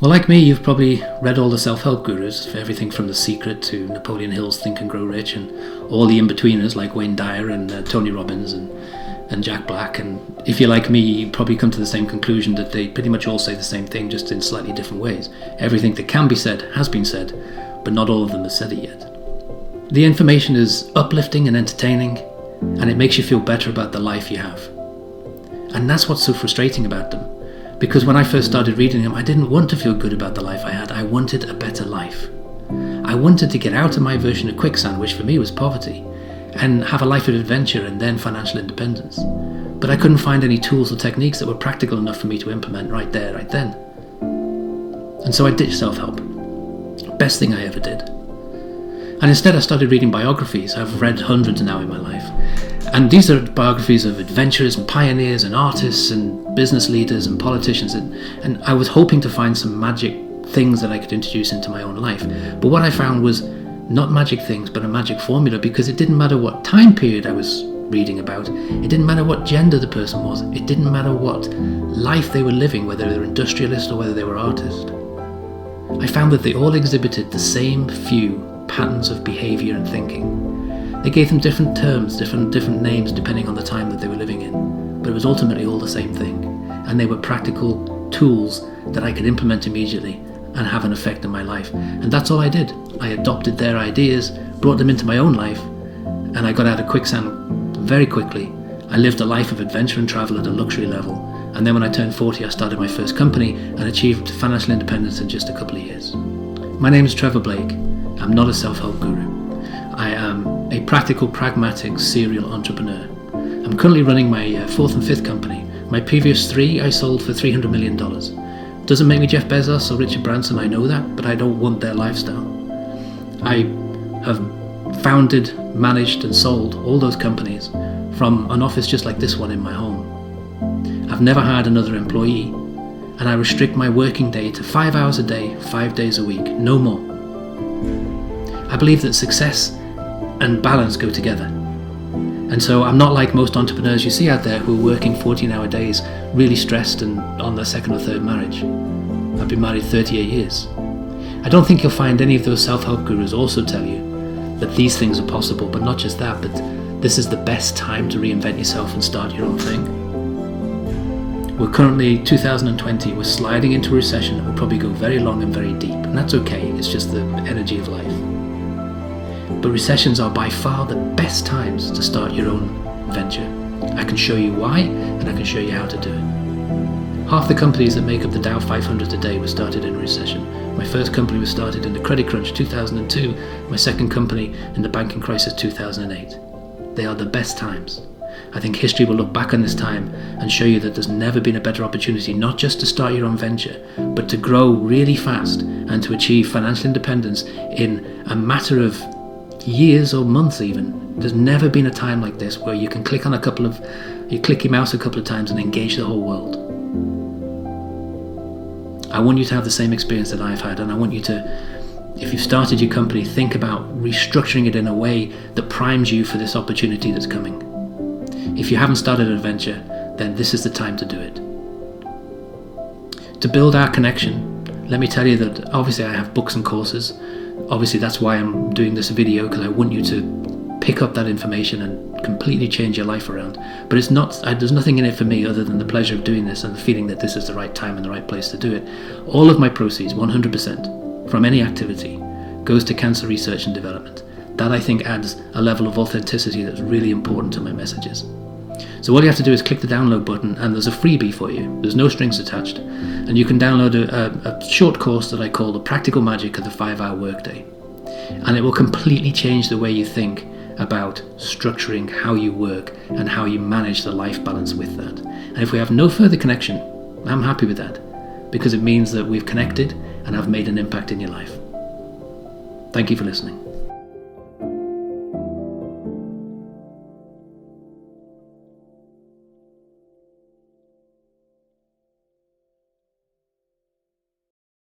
Well, like me, you've probably read all the self help gurus, everything from The Secret to Napoleon Hill's Think and Grow Rich, and all the in betweeners like Wayne Dyer and uh, Tony Robbins and, and Jack Black. And if you're like me, you probably come to the same conclusion that they pretty much all say the same thing, just in slightly different ways. Everything that can be said has been said, but not all of them have said it yet. The information is uplifting and entertaining, and it makes you feel better about the life you have. And that's what's so frustrating about them because when I first started reading them, I didn't want to feel good about the life I had. I wanted a better life. I wanted to get out of my version of quicksand, which for me was poverty, and have a life of adventure and then financial independence. But I couldn't find any tools or techniques that were practical enough for me to implement right there, right then. And so I ditched self help. Best thing I ever did. And instead, I started reading biographies. I've read hundreds now in my life. And these are biographies of adventurers and pioneers and artists and business leaders and politicians. And, and I was hoping to find some magic things that I could introduce into my own life. But what I found was not magic things, but a magic formula because it didn't matter what time period I was reading about. It didn't matter what gender the person was. It didn't matter what life they were living, whether they were industrialist or whether they were artist. I found that they all exhibited the same few patterns of behavior and thinking. They gave them different terms, different different names depending on the time that they were living in, but it was ultimately all the same thing. And they were practical tools that I could implement immediately and have an effect in my life. And that's all I did. I adopted their ideas, brought them into my own life, and I got out of quicksand very quickly. I lived a life of adventure and travel at a luxury level. And then when I turned 40, I started my first company and achieved financial independence in just a couple of years. My name is Trevor Blake. I'm not a self help guru. Practical, pragmatic serial entrepreneur. I'm currently running my uh, fourth and fifth company. My previous three I sold for $300 million. Doesn't make me Jeff Bezos or Richard Branson, I know that, but I don't want their lifestyle. I have founded, managed, and sold all those companies from an office just like this one in my home. I've never had another employee, and I restrict my working day to five hours a day, five days a week, no more. I believe that success and balance go together. And so I'm not like most entrepreneurs you see out there who are working 14 hour days, really stressed and on their second or third marriage. I've been married 38 years. I don't think you'll find any of those self help gurus also tell you that these things are possible, but not just that, but this is the best time to reinvent yourself and start your own thing. We're currently 2020, we're sliding into a recession that will probably go very long and very deep, and that's okay, it's just the energy of life. But recessions are by far the best times to start your own venture. I can show you why, and I can show you how to do it. Half the companies that make up the Dow 500 today were started in a recession. My first company was started in the credit crunch 2002, my second company in the banking crisis 2008. They are the best times. I think history will look back on this time and show you that there's never been a better opportunity not just to start your own venture, but to grow really fast and to achieve financial independence in a matter of years or months even. There's never been a time like this where you can click on a couple of, you click your mouse a couple of times and engage the whole world. I want you to have the same experience that I've had, and I want you to, if you've started your company, think about restructuring it in a way that primes you for this opportunity that's coming. If you haven't started an adventure, then this is the time to do it. To build our connection, let me tell you that obviously I have books and courses obviously that's why I'm doing this video because I want you to pick up that information and completely change your life around. But it's not. I, there's nothing in it for me other than the pleasure of doing this and the feeling that this is the right time and the right place to do it. All of my proceeds, 100% from any activity, goes to cancer research and development. That I think adds a level of authenticity that's really important to my messages. So all you have to do is click the download button, and there's a freebie for you. There's no strings attached, and you can download a, a, a short course that I call the Practical Magic of the Five Hour Workday, and it will completely change the way you think about structuring how you work and how you manage the life balance with that. And if we have no further connection, I'm happy with that because it means that we've connected and I've made an impact in your life. Thank you for listening.